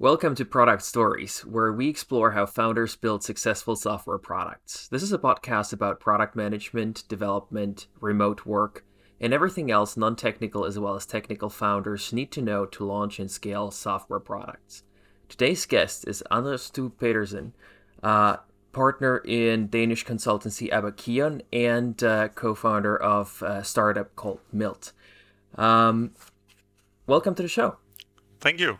Welcome to Product Stories, where we explore how founders build successful software products. This is a podcast about product management, development, remote work, and everything else non technical as well as technical founders need to know to launch and scale software products. Today's guest is Anders Stu Petersen, uh, partner in Danish consultancy Abakion and uh, co founder of a startup called Milt. Um, welcome to the show. Thank you.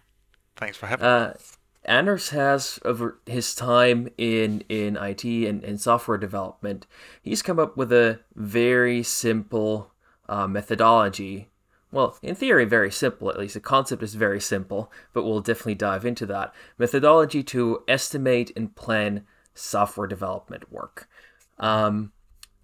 Thanks for having uh, me. Anders has, over his time in, in IT and, and software development, he's come up with a very simple uh, methodology. Well, in theory, very simple, at least. The concept is very simple, but we'll definitely dive into that. Methodology to estimate and plan software development work. Um,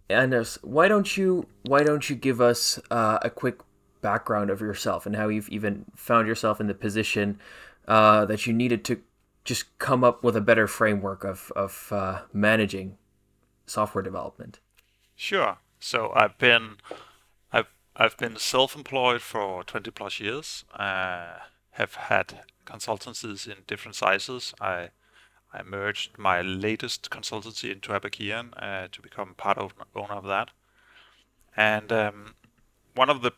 Anders, why don't you why don't you give us uh, a quick background of yourself and how you've even found yourself in the position uh, that you needed to just come up with a better framework of of uh, managing software development. Sure. So I've been I've I've been self-employed for 20 plus years. Uh, have had consultancies in different sizes. I I merged my latest consultancy into Abakion uh, to become part of, owner of that. And um, one of the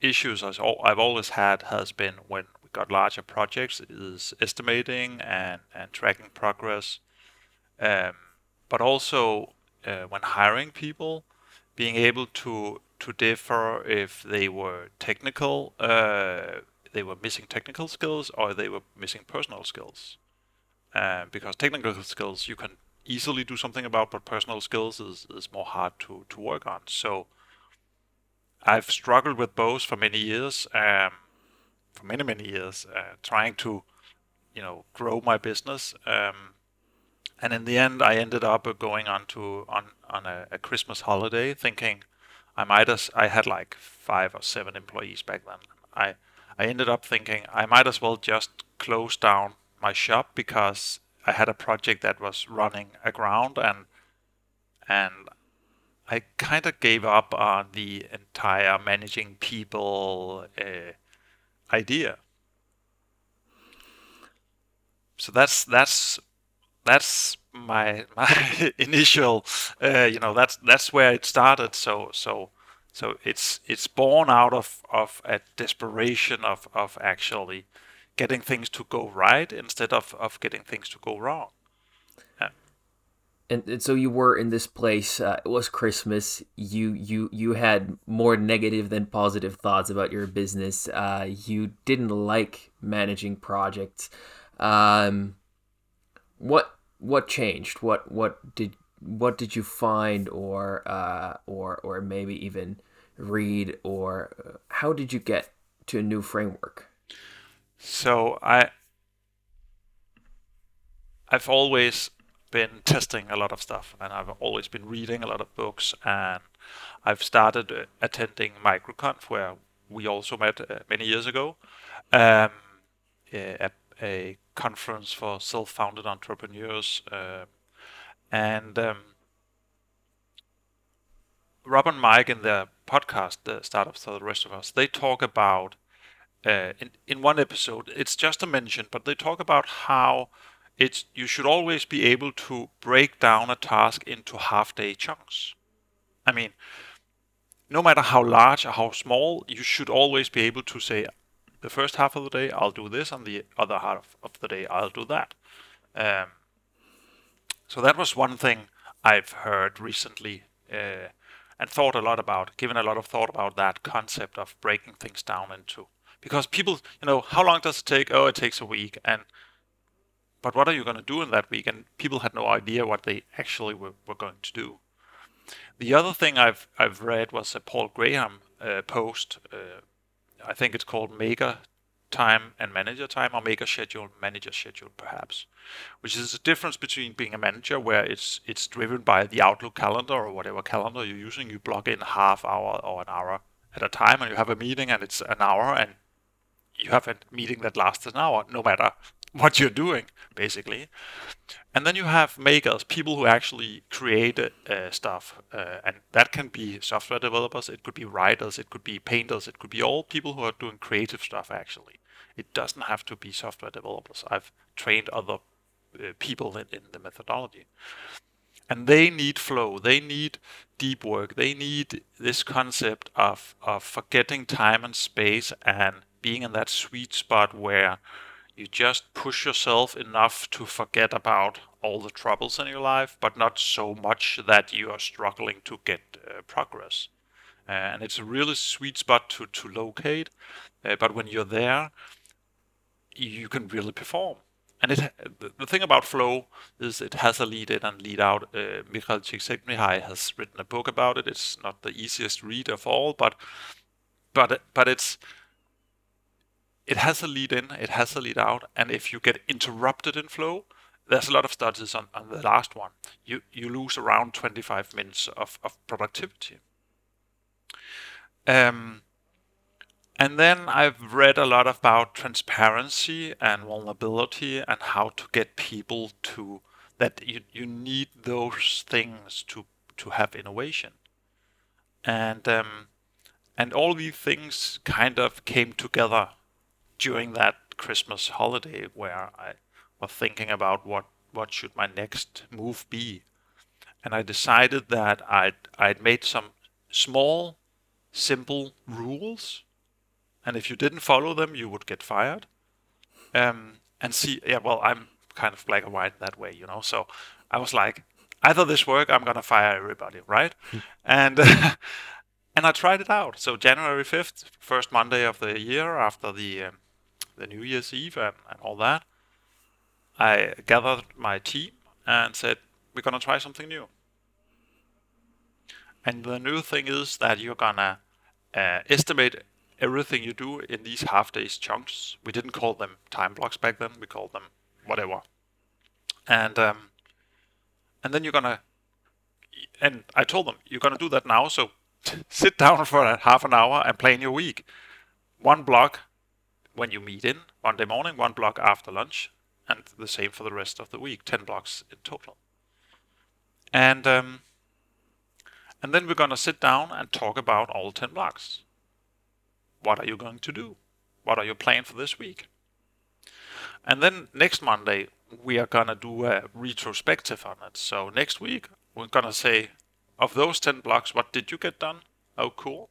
issues I've always had has been when got larger projects is estimating and, and tracking progress, um, but also uh, when hiring people, being able to to differ if they were technical, uh, they were missing technical skills, or they were missing personal skills. Uh, because technical skills you can easily do something about, but personal skills is, is more hard to, to work on. So I've struggled with both for many years. Um, for many many years, uh, trying to, you know, grow my business. Um, and in the end, I ended up going on to on on a, a Christmas holiday, thinking I might as I had like five or seven employees back then. I I ended up thinking I might as well just close down my shop because I had a project that was running aground and and I kind of gave up on the entire managing people uh, idea. So that's that's that's my my initial uh, you know that's that's where it started so so so it's it's born out of of a desperation of of actually getting things to go right instead of of getting things to go wrong and, and so you were in this place. Uh, it was Christmas. You you you had more negative than positive thoughts about your business. Uh, you didn't like managing projects. Um, what what changed? What what did what did you find, or uh, or or maybe even read, or uh, how did you get to a new framework? So I I've always been testing a lot of stuff and I've always been reading a lot of books and I've started uh, attending MicroConf where we also met uh, many years ago, um, a, a, conference for self-founded entrepreneurs, uh, and um, Rob and Mike in their podcast, the Startups for the Rest of Us, they talk about uh, in in one episode. It's just a mention, but they talk about how it's you should always be able to break down a task into half day chunks. I mean, no matter how large or how small, you should always be able to say, the first half of the day I'll do this, and the other half of the day I'll do that. Um, so that was one thing I've heard recently uh, and thought a lot about, given a lot of thought about that concept of breaking things down into. Because people, you know, how long does it take? Oh, it takes a week, and but what are you going to do in that week? And people had no idea what they actually were, were going to do. The other thing I've I've read was a Paul Graham uh, post. Uh, I think it's called Maker Time and Manager Time, or Maker Schedule, Manager Schedule, perhaps, which is a difference between being a manager where it's it's driven by the Outlook calendar or whatever calendar you're using. You block in half hour or an hour at a time, and you have a meeting, and it's an hour, and you have a meeting that lasts an hour, no matter what you're doing, basically. And then you have makers, people who actually create uh, stuff, uh, and that can be software developers, it could be writers, it could be painters, it could be all people who are doing creative stuff actually. It doesn't have to be software developers. I've trained other uh, people in, in the methodology. And they need flow. They need deep work. They need this concept of, of forgetting time and space and being in that sweet spot where you just push yourself enough to forget about all the troubles in your life, but not so much that you are struggling to get uh, progress. And it's a really sweet spot to, to locate. Uh, but when you're there, you can really perform. And it, the thing about flow is it has a lead in and lead out. Uh, Michael Csikszentmihalyi has written a book about it. It's not the easiest read of all, but but but it's it has a lead in, it has a lead out, and if you get interrupted in flow, there's a lot of studies on, on the last one. You you lose around 25 minutes of, of productivity. Um, and then I've read a lot about transparency and vulnerability and how to get people to that you, you need those things to to have innovation. And um, and all these things kind of came together during that Christmas holiday where I was thinking about what what should my next move be. And I decided that I'd I'd made some small simple rules and if you didn't follow them, you would get fired. Um, and see, yeah, well, I'm kind of black and white that way, you know. So I was like, either this work, I'm gonna fire everybody, right? and and I tried it out. So January fifth, first Monday of the year after the um, the New Year's Eve and, and all that, I gathered my team and said, we're gonna try something new. And the new thing is that you're gonna uh, estimate everything you do in these half days chunks. We didn't call them time blocks back then. We called them whatever. And um, and then you're gonna and I told them you're gonna do that now. So sit down for half an hour and plan your week. One block when you meet in Monday morning, one block after lunch, and the same for the rest of the week. Ten blocks in total. And um, and then we're gonna sit down and talk about all ten blocks what are you going to do? What are your plans for this week? And then next Monday, we are going to do a retrospective on it. So next week, we're going to say, of those 10 blocks, what did you get done? Oh, cool.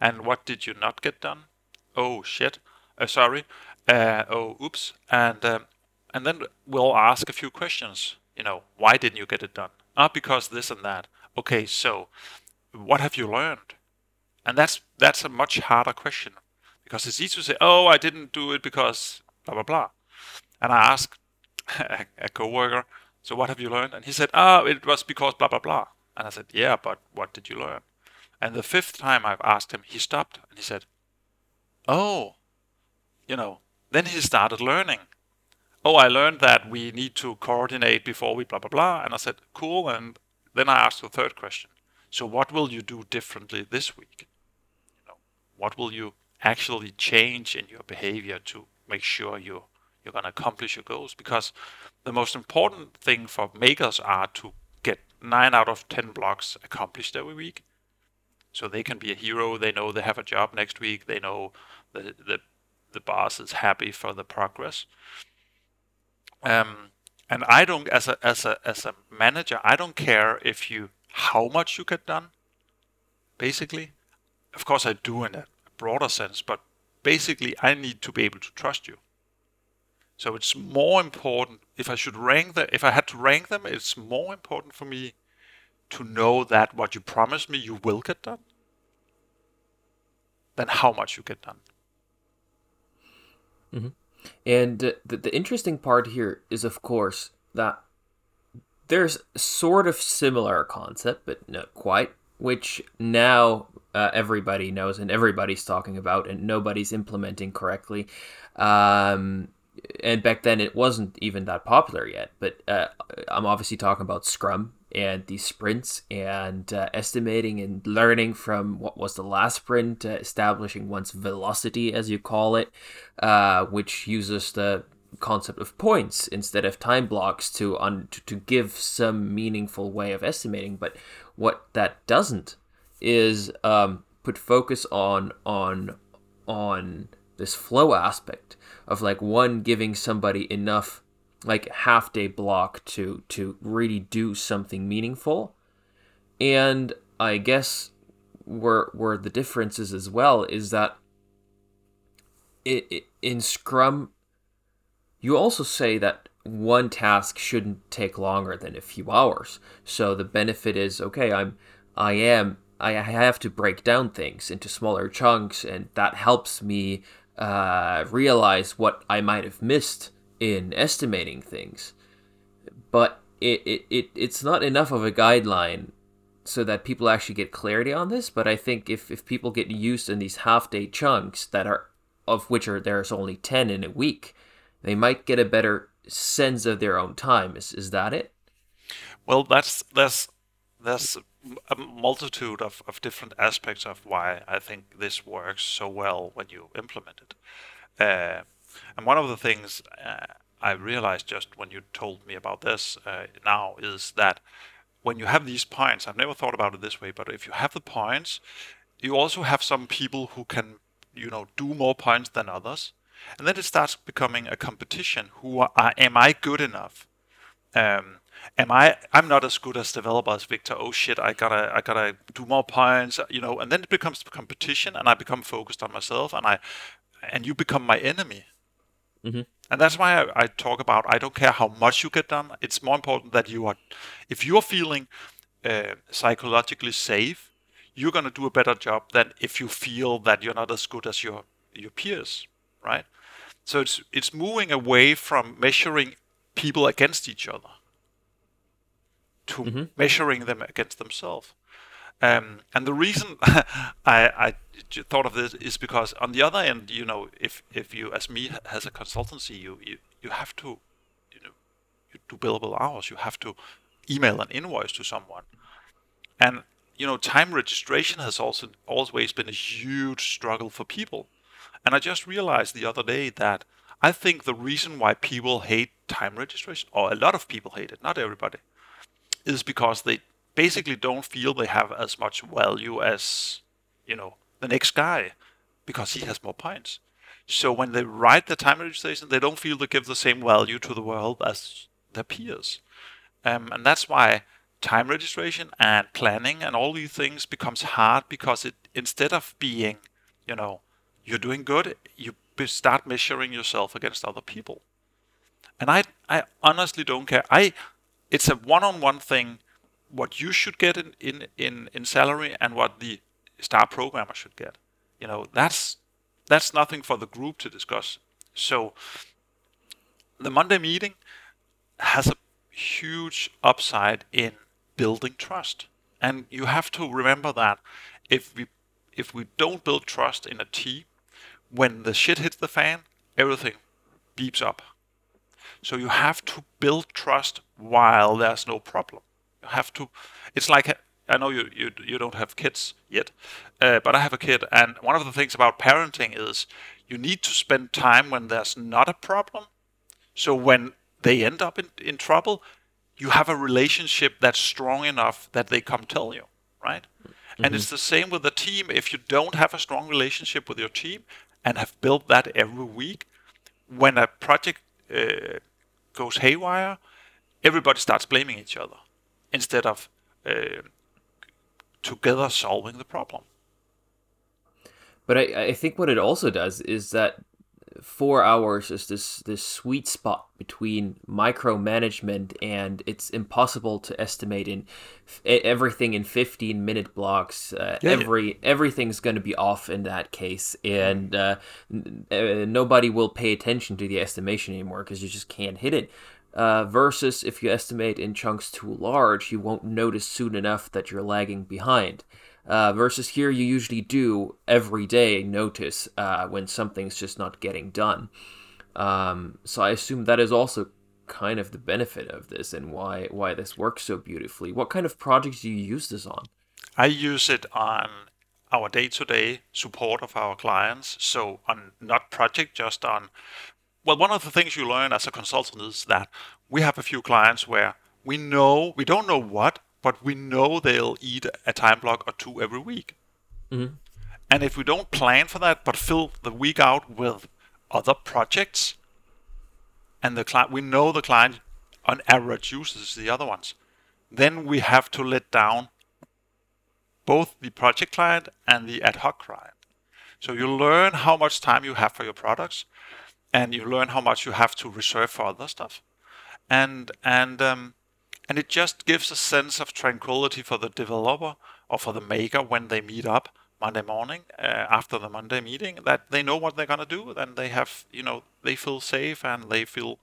And what did you not get done? Oh, shit. Uh, sorry. Uh, oh, oops. And, um, and then we'll ask a few questions. You know, why didn't you get it done? Ah, because this and that. Okay, so what have you learned? And that's that's a much harder question because it's easy to say, "Oh, I didn't do it because blah blah blah." And I asked a, coworker, "So what have you learned?" And he said, "Oh, it was because blah blah blah." And I said, "Yeah, but what did you learn?" And the fifth time I've asked him, he stopped and he said, "Oh, you know." Then he started learning. Oh, I learned that we need to coordinate before we blah blah blah. And I said, "Cool." And then I asked the third question. So what will you do differently this week? You know, what will you actually change in your behavior to make sure you you're going to accomplish your goals because the most important thing for makers are to get 9 out of 10 blocks accomplished every week so they can be a hero they know they have a job next week they know the the, the boss is happy for the progress um, and I don't as a as a as a manager I don't care if you how much you get done basically of course, I do in a broader sense, but basically, I need to be able to trust you. So it's more important if I should rank them. If I had to rank them, it's more important for me to know that what you promise me you will get done than how much you get done. Mm-hmm. And the, the interesting part here is, of course, that there's sort of similar concept, but not quite, which now uh, everybody knows and everybody's talking about and nobody's implementing correctly. Um, and back then it wasn't even that popular yet, but uh, I'm obviously talking about Scrum and these sprints and uh, estimating and learning from what was the last sprint, uh, establishing one's velocity, as you call it, uh, which uses the concept of points instead of time blocks to, un- to give some meaningful way of estimating. But what that doesn't is um, put focus on on on this flow aspect of like one giving somebody enough like half day block to to really do something meaningful. And i guess where where the difference is as well is that it, it, in scrum you also say that one task shouldn't take longer than a few hours. So the benefit is okay i'm i am i have to break down things into smaller chunks and that helps me uh, realize what i might have missed in estimating things but it, it, it it's not enough of a guideline so that people actually get clarity on this. But I think if, if people get used in these half day chunks that are of which are there's only ten in a week, they might get a better sense of their own time. Is is that it? Well, that's that's there's a multitude of, of different aspects of why I think this works so well when you implement it. Uh, and one of the things uh, I realized just when you told me about this uh, now is that when you have these points, I've never thought about it this way, but if you have the points, you also have some people who can, you know, do more points than others. And then it starts becoming a competition. Who are, am I good enough? Um, am I? I'm not as good as developer as Victor. Oh shit! I gotta, I gotta do more points. You know, and then it becomes competition, and I become focused on myself, and I, and you become my enemy. Mm-hmm. And that's why I, I, talk about I don't care how much you get done. It's more important that you are, if you're feeling uh, psychologically safe, you're going to do a better job than if you feel that you're not as good as your your peers, right? So it's it's moving away from measuring people against each other to mm-hmm. measuring them against themselves. Um, and the reason I, I thought of this is because on the other end, you know, if if you as me has a consultancy, you you, you have to, you know, you do billable hours. You have to email an invoice to someone, and you know, time registration has also always been a huge struggle for people. And I just realized the other day that I think the reason why people hate time registration, or a lot of people hate it, not everybody, is because they basically don't feel they have as much value as, you know, the next guy because he has more points. So when they write the time registration, they don't feel they give the same value to the world as their peers. Um, and that's why time registration and planning and all these things becomes hard because it instead of being, you know, you're doing good, you start measuring yourself against other people. And I, I honestly don't care. I, it's a one-on-one thing what you should get in, in, in, in salary and what the star programmer should get. You know, that's that's nothing for the group to discuss. So the Monday meeting has a huge upside in building trust. And you have to remember that if we if we don't build trust in a team, when the shit hits the fan, everything beeps up. So you have to build trust while there's no problem have to. It's like I know you you you don't have kids yet, uh, but I have a kid, and one of the things about parenting is you need to spend time when there's not a problem. So when they end up in, in trouble, you have a relationship that's strong enough that they come tell you, right? Mm-hmm. And it's the same with the team. If you don't have a strong relationship with your team and have built that every week, when a project uh, goes haywire, everybody starts blaming each other instead of uh, together solving the problem. But I, I think what it also does is that four hours is this this sweet spot between micromanagement and it's impossible to estimate in everything in 15 minute blocks uh, yeah, every yeah. everything's going to be off in that case and uh, uh, nobody will pay attention to the estimation anymore because you just can't hit it uh, versus if you estimate in chunks too large, you won't notice soon enough that you're lagging behind. Uh, versus here, you usually do every day notice uh, when something's just not getting done. Um, so I assume that is also kind of the benefit of this and why why this works so beautifully. What kind of projects do you use this on? I use it on our day-to-day support of our clients. So on not project, just on well, one of the things you learn as a consultant is that we have a few clients where we know, we don't know what, but we know they'll eat a time block or two every week. Mm-hmm. And if we don't plan for that, but fill the week out with other projects, and the client, we know the client on average uses the other ones, then we have to let down both the project client and the ad hoc client. So you learn how much time you have for your products, and you learn how much you have to reserve for other stuff, and and um, and it just gives a sense of tranquility for the developer or for the maker when they meet up Monday morning uh, after the Monday meeting that they know what they're gonna do, and they have you know they feel safe and they feel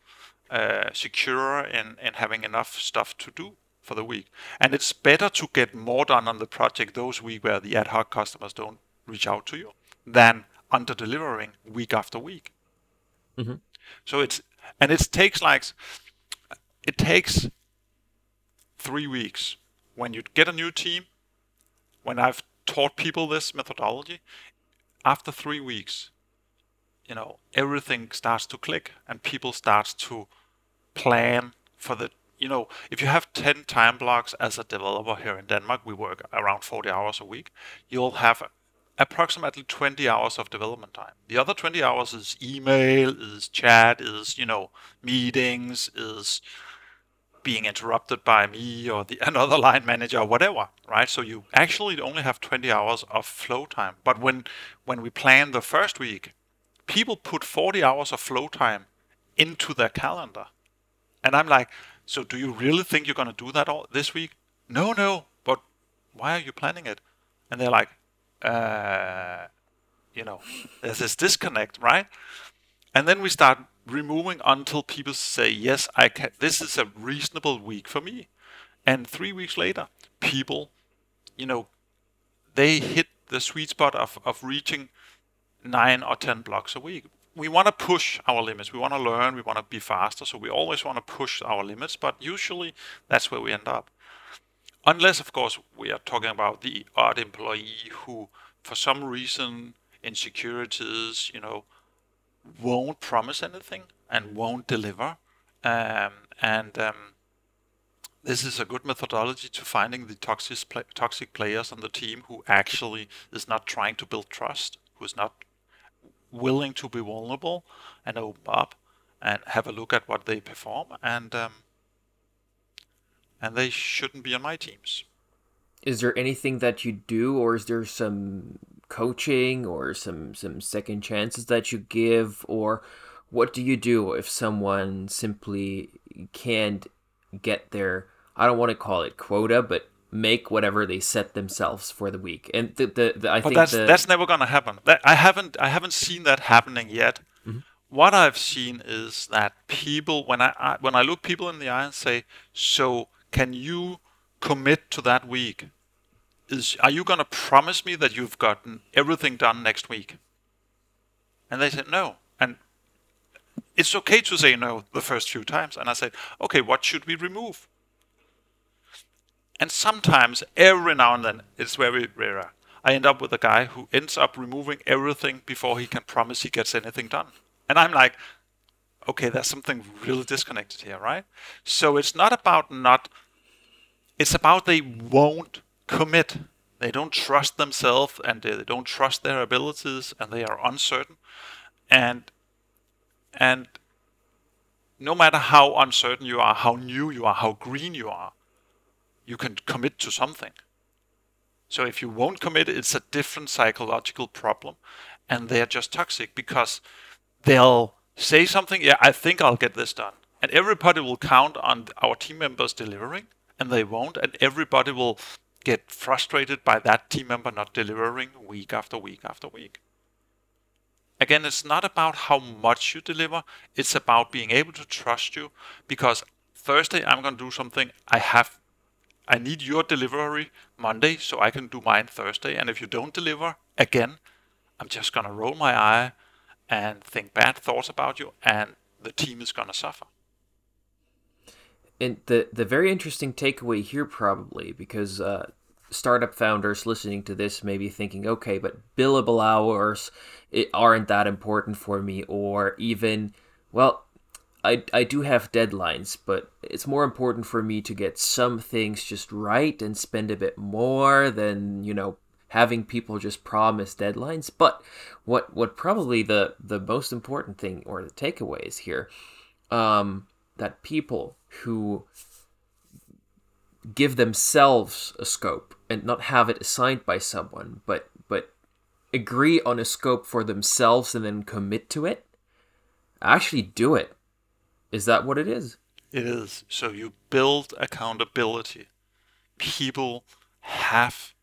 uh, secure in in having enough stuff to do for the week. And it's better to get more done on the project those week where the ad hoc customers don't reach out to you than under delivering week after week. Mm-hmm. So it's and it takes like it takes three weeks when you get a new team. When I've taught people this methodology, after three weeks, you know everything starts to click and people start to plan for the you know, if you have 10 time blocks as a developer here in Denmark, we work around 40 hours a week, you'll have approximately 20 hours of development time. The other 20 hours is email, is chat, is, you know, meetings, is being interrupted by me or the another line manager or whatever, right? So you actually only have 20 hours of flow time. But when when we plan the first week, people put 40 hours of flow time into their calendar. And I'm like, so do you really think you're going to do that all this week? No, no. But why are you planning it? And they're like, uh, you know, there's this disconnect, right? And then we start removing until people say, yes, I can. This is a reasonable week for me. And three weeks later, people, you know, they hit the sweet spot of, of reaching nine or 10 blocks a week we want to push our limits. We want to learn. We want to be faster. So we always want to push our limits. But usually that's where we end up. Unless, of course, we are talking about the odd employee who, for some reason, insecurities, you know, won't promise anything and won't deliver. Um, and um, this is a good methodology to finding the toxic toxic players on the team who actually is not trying to build trust, who is not willing to be vulnerable and open up and have a look at what they perform and um, and they shouldn't be on my teams is there anything that you do or is there some coaching or some some second chances that you give or what do you do if someone simply can't get their i don't want to call it quota but make whatever they set themselves for the week. And the, the, the I but think that's the, that's never gonna happen. That, I haven't I haven't seen that happening yet. Mm-hmm. What I've seen is that people when I, I when I look people in the eye and say, "So can you commit to that week? Is are you gonna promise me that you've gotten everything done next week?" And they said no. And it's okay to say no the first few times. And I said, okay, what should we remove? And sometimes, every now and then, it's very rare. I end up with a guy who ends up removing everything before he can promise he gets anything done. And I'm like, okay, there's something really disconnected here, right? So it's not about not, it's about they won't commit. They don't trust themselves and they don't trust their abilities and they are uncertain. And, and no matter how uncertain you are, how new you are, how green you are, you can commit to something. So if you won't commit, it's a different psychological problem, and they are just toxic because they'll say something. Yeah, I think I'll get this done, and everybody will count on our team members delivering, and they won't, and everybody will get frustrated by that team member not delivering week after week after week. Again, it's not about how much you deliver, it's about being able to trust you because Thursday I'm going to do something I have I need your delivery Monday so I can do mine Thursday. And if you don't deliver, again, I'm just going to roll my eye and think bad thoughts about you, and the team is going to suffer. And the, the very interesting takeaway here, probably, because uh, startup founders listening to this may be thinking, okay, but billable hours aren't that important for me, or even, well, I, I do have deadlines, but it's more important for me to get some things just right and spend a bit more than, you know, having people just promise deadlines. But what what probably the the most important thing or the takeaway is here, um, that people who give themselves a scope and not have it assigned by someone, but but agree on a scope for themselves and then commit to it, actually do it. Is that what it is? It is. So you build accountability. People have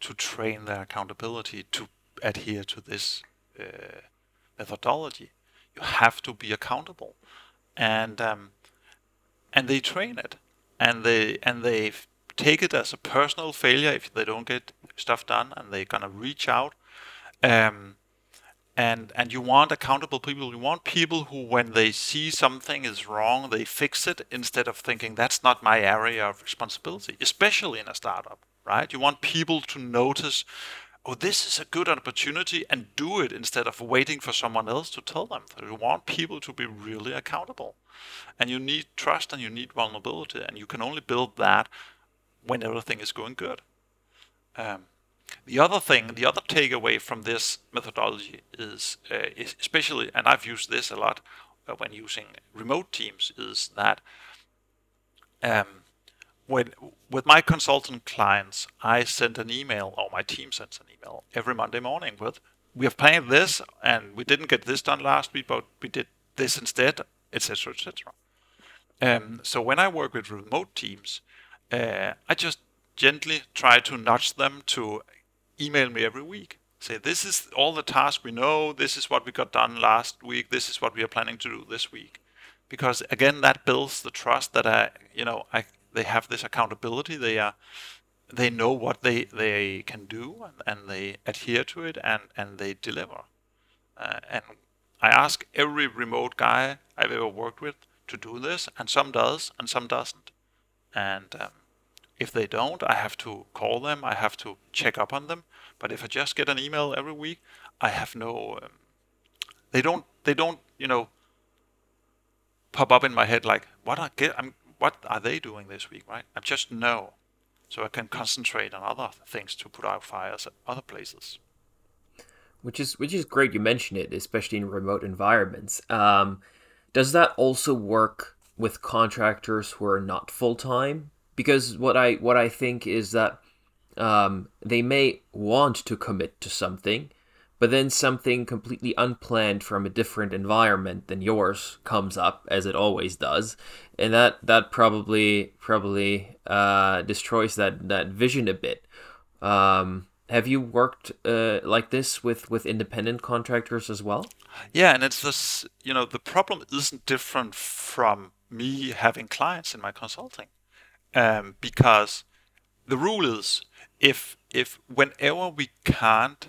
to train their accountability to adhere to this uh, methodology. You have to be accountable, and um, and they train it, and they and they take it as a personal failure if they don't get stuff done, and they're gonna reach out. Um, and and you want accountable people you want people who when they see something is wrong they fix it instead of thinking that's not my area of responsibility especially in a startup right you want people to notice oh this is a good opportunity and do it instead of waiting for someone else to tell them. You want people to be really accountable. And you need trust and you need vulnerability and you can only build that when everything is going good. Um, the other thing, the other takeaway from this methodology is, uh, especially, and I've used this a lot uh, when using remote teams, is that um, when with my consultant clients, I send an email, or my team sends an email every Monday morning with, we have planned this, and we didn't get this done last week, but we did this instead, etc., etc. Um, so when I work with remote teams, uh, I just gently try to nudge them to email me every week. Say, this is all the tasks we know, this is what we got done last week, this is what we are planning to do this week. Because again, that builds the trust that I, you know, I, they have this accountability. They are, they know what they, they can do and, and they adhere to it and, and they deliver. Uh, and I ask every remote guy I've ever worked with to do this, and some does and some doesn't. And um, if they don't, I have to call them. I have to check up on them. But if I just get an email every week, I have no. Um, they don't. They don't. You know. Pop up in my head like what I get. I'm. What are they doing this week? Right. I just know, so I can concentrate on other things to put out fires at other places. Which is which is great. You mention it, especially in remote environments. Um, does that also work with contractors who are not full time? because what I what I think is that um, they may want to commit to something, but then something completely unplanned from a different environment than yours comes up, as it always does, and that that probably probably uh, destroys that that vision a bit. Um, have you worked uh, like this with with independent contractors as well? Yeah, and it's this. You know, the problem isn't different from me having clients in my consulting um, because the rule is if if whenever we can't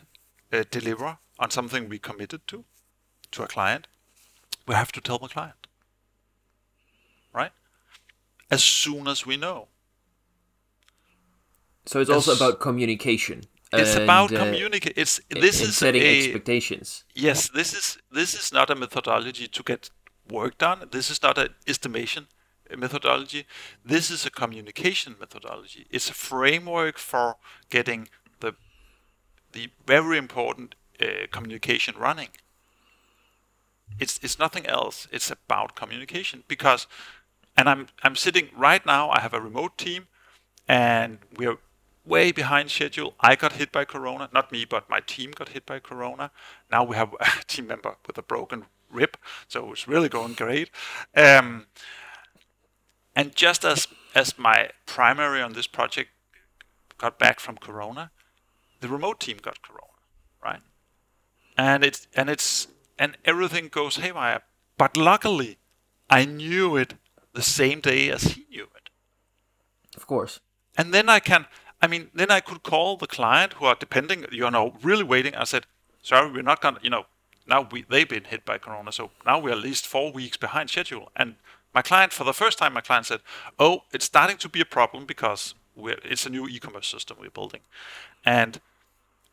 uh, deliver on something we committed to to a client, we have to tell the client, right? As soon as we know. So it's as, also about communication. It's and, about uh, communicate. It's this is setting a, expectations. Yes, this is this is not a methodology to get work done. This is not an estimation methodology. This is a communication methodology. It's a framework for getting the very important uh, communication running. It's it's nothing else. It's about communication because, and I'm I'm sitting right now. I have a remote team, and we're way behind schedule. I got hit by Corona, not me, but my team got hit by Corona. Now we have a team member with a broken rib, so it's really going great. Um, and just as as my primary on this project got back from Corona, the remote team got Corona, right? And it's and it's and everything goes haywire. But luckily, I knew it the same day as he knew it. Of course. And then I can, I mean, then I could call the client who are depending, you know, really waiting. I said, sorry, we're not gonna, you know, now we they've been hit by Corona, so now we're at least four weeks behind schedule, and my client, for the first time, my client said, "Oh, it's starting to be a problem because it's a new e-commerce system we're building, and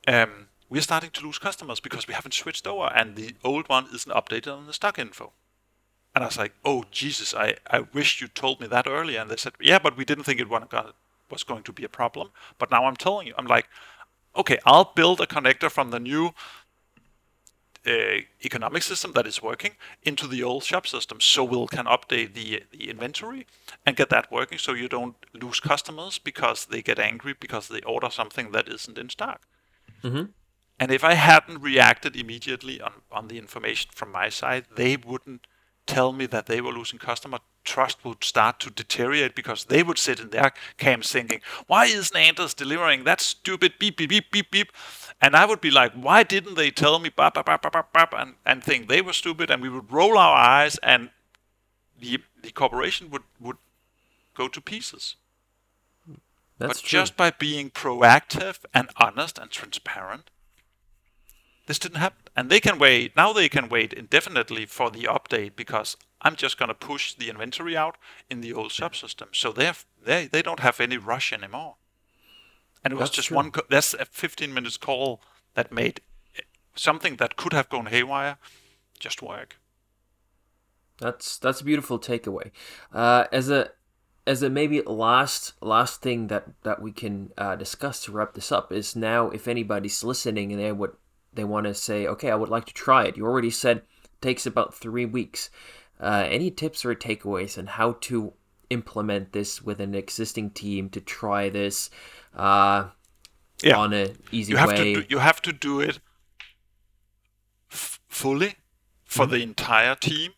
um, we're starting to lose customers because we haven't switched over, and the old one isn't updated on the stock info." And I was like, "Oh Jesus, I, I wish you told me that earlier." And they said, "Yeah, but we didn't think it was going to be a problem, but now I'm telling you." I'm like, okay, I'll build a connector from the new uh, economic system that is working into the old shop system so we'll can update the, the inventory and get that working so you don't lose customers because they get angry because they order something that isn't in stock. Mm-hmm. And if I hadn't reacted immediately on, on the information from my side, they wouldn't tell me that they were losing customer trust would start to deteriorate because they would sit in their camps thinking, why isn't Anders delivering that stupid beep, beep, beep, beep, beep? And I would be like, why didn't they tell me bop, bop, bop, bop, bop, and, and think they were stupid? And we would roll our eyes and the, the corporation would, would go to pieces. That's but true. just by being proactive and honest and transparent, this didn't happen. And they can wait, now they can wait indefinitely for the update because I'm just going to push the inventory out in the old subsystem. So they have, they they don't have any rush anymore. And it was That's just true. one. That's a 15 minutes call that made something that could have gone haywire just work. That's that's a beautiful takeaway. Uh, as a as a maybe last last thing that that we can uh, discuss to wrap this up is now if anybody's listening and they would they want to say okay I would like to try it. You already said it takes about three weeks. Uh, any tips or takeaways on how to implement this with an existing team to try this uh, Yeah. on an easy you have way? to do, you have to do it f- fully for the entire team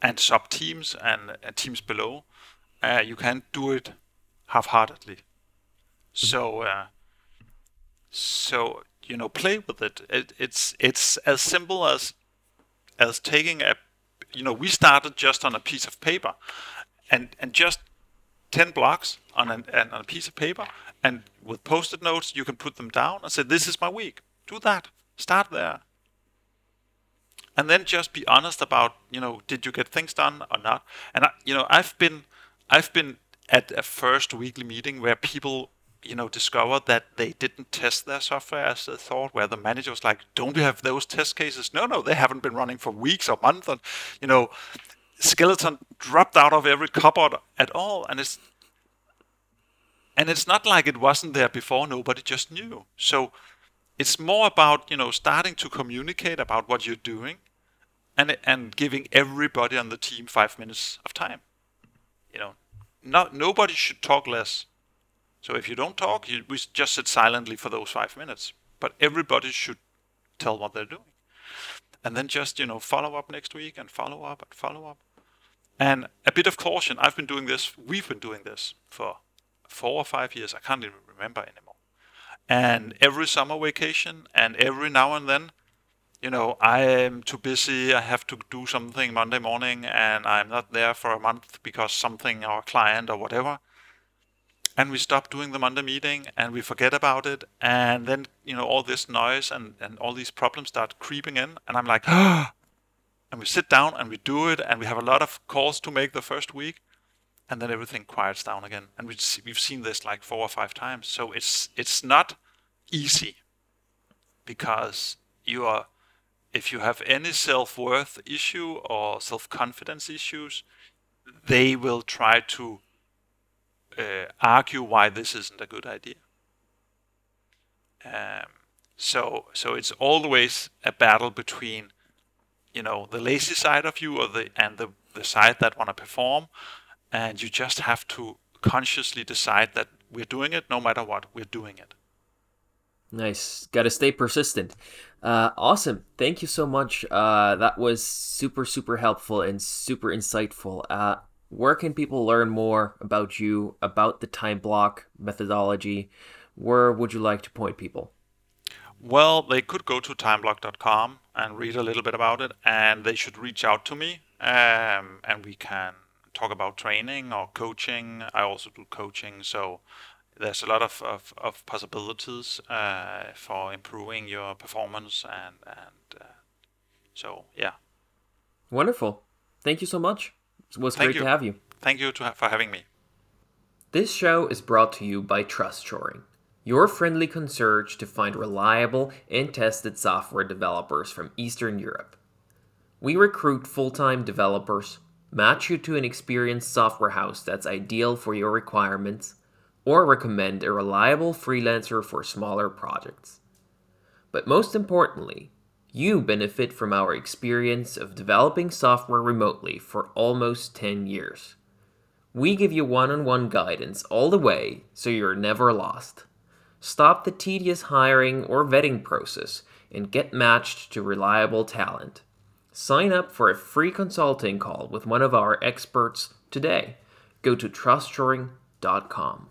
and sub teams and, and teams below. Uh, you can't do it half-heartedly. So uh, so you know play with it. it. It's it's as simple as as taking a you know we started just on a piece of paper and and just 10 blocks on, an, on a piece of paper and with post-it notes you can put them down and say this is my week do that start there and then just be honest about you know did you get things done or not and I, you know i've been i've been at a first weekly meeting where people you know discovered that they didn't test their software as they thought where the manager was like don't you have those test cases? No no they haven't been running for weeks or months and you know skeleton dropped out of every cupboard at all and it's and it's not like it wasn't there before nobody just knew. So it's more about you know starting to communicate about what you're doing and and giving everybody on the team five minutes of time. You know not nobody should talk less so if you don't talk you we just sit silently for those five minutes. But everybody should tell what they're doing. And then just you know follow up next week and follow up and follow up. And a bit of caution i've been doing this we've been doing this for four or five years i can't even remember anymore. And every summer vacation and every now and then you know i am too busy i have to do something monday morning and i'm not there for a month because something or a client or whatever and we stop doing the monday meeting and we forget about it and then you know all this noise and, and all these problems start creeping in and i'm like and we sit down and we do it and we have a lot of calls to make the first week and then everything quiets down again. And we we've seen this like four or five times. So it's it's not easy because you are if you have any self-worth issue or self-confidence issues they will try to uh, argue why this isn't a good idea um, so so it's always a battle between you know the lazy side of you or the and the, the side that want to perform and you just have to consciously decide that we're doing it no matter what we're doing it Nice. Got to stay persistent. Uh, awesome. Thank you so much. Uh, that was super, super helpful and super insightful. Uh, where can people learn more about you, about the time block methodology? Where would you like to point people? Well, they could go to timeblock.com and read a little bit about it, and they should reach out to me, um, and we can talk about training or coaching. I also do coaching, so there's a lot of, of, of possibilities uh, for improving your performance, and and uh, so yeah. Wonderful. Thank you so much. It was Thank great you. to have you. Thank you to ha- for having me. This show is brought to you by TrustShoring, your friendly concierge to find reliable and tested software developers from Eastern Europe. We recruit full time developers, match you to an experienced software house that's ideal for your requirements, or recommend a reliable freelancer for smaller projects. But most importantly, you benefit from our experience of developing software remotely for almost 10 years. We give you one on one guidance all the way so you're never lost. Stop the tedious hiring or vetting process and get matched to reliable talent. Sign up for a free consulting call with one of our experts today. Go to trustshoring.com.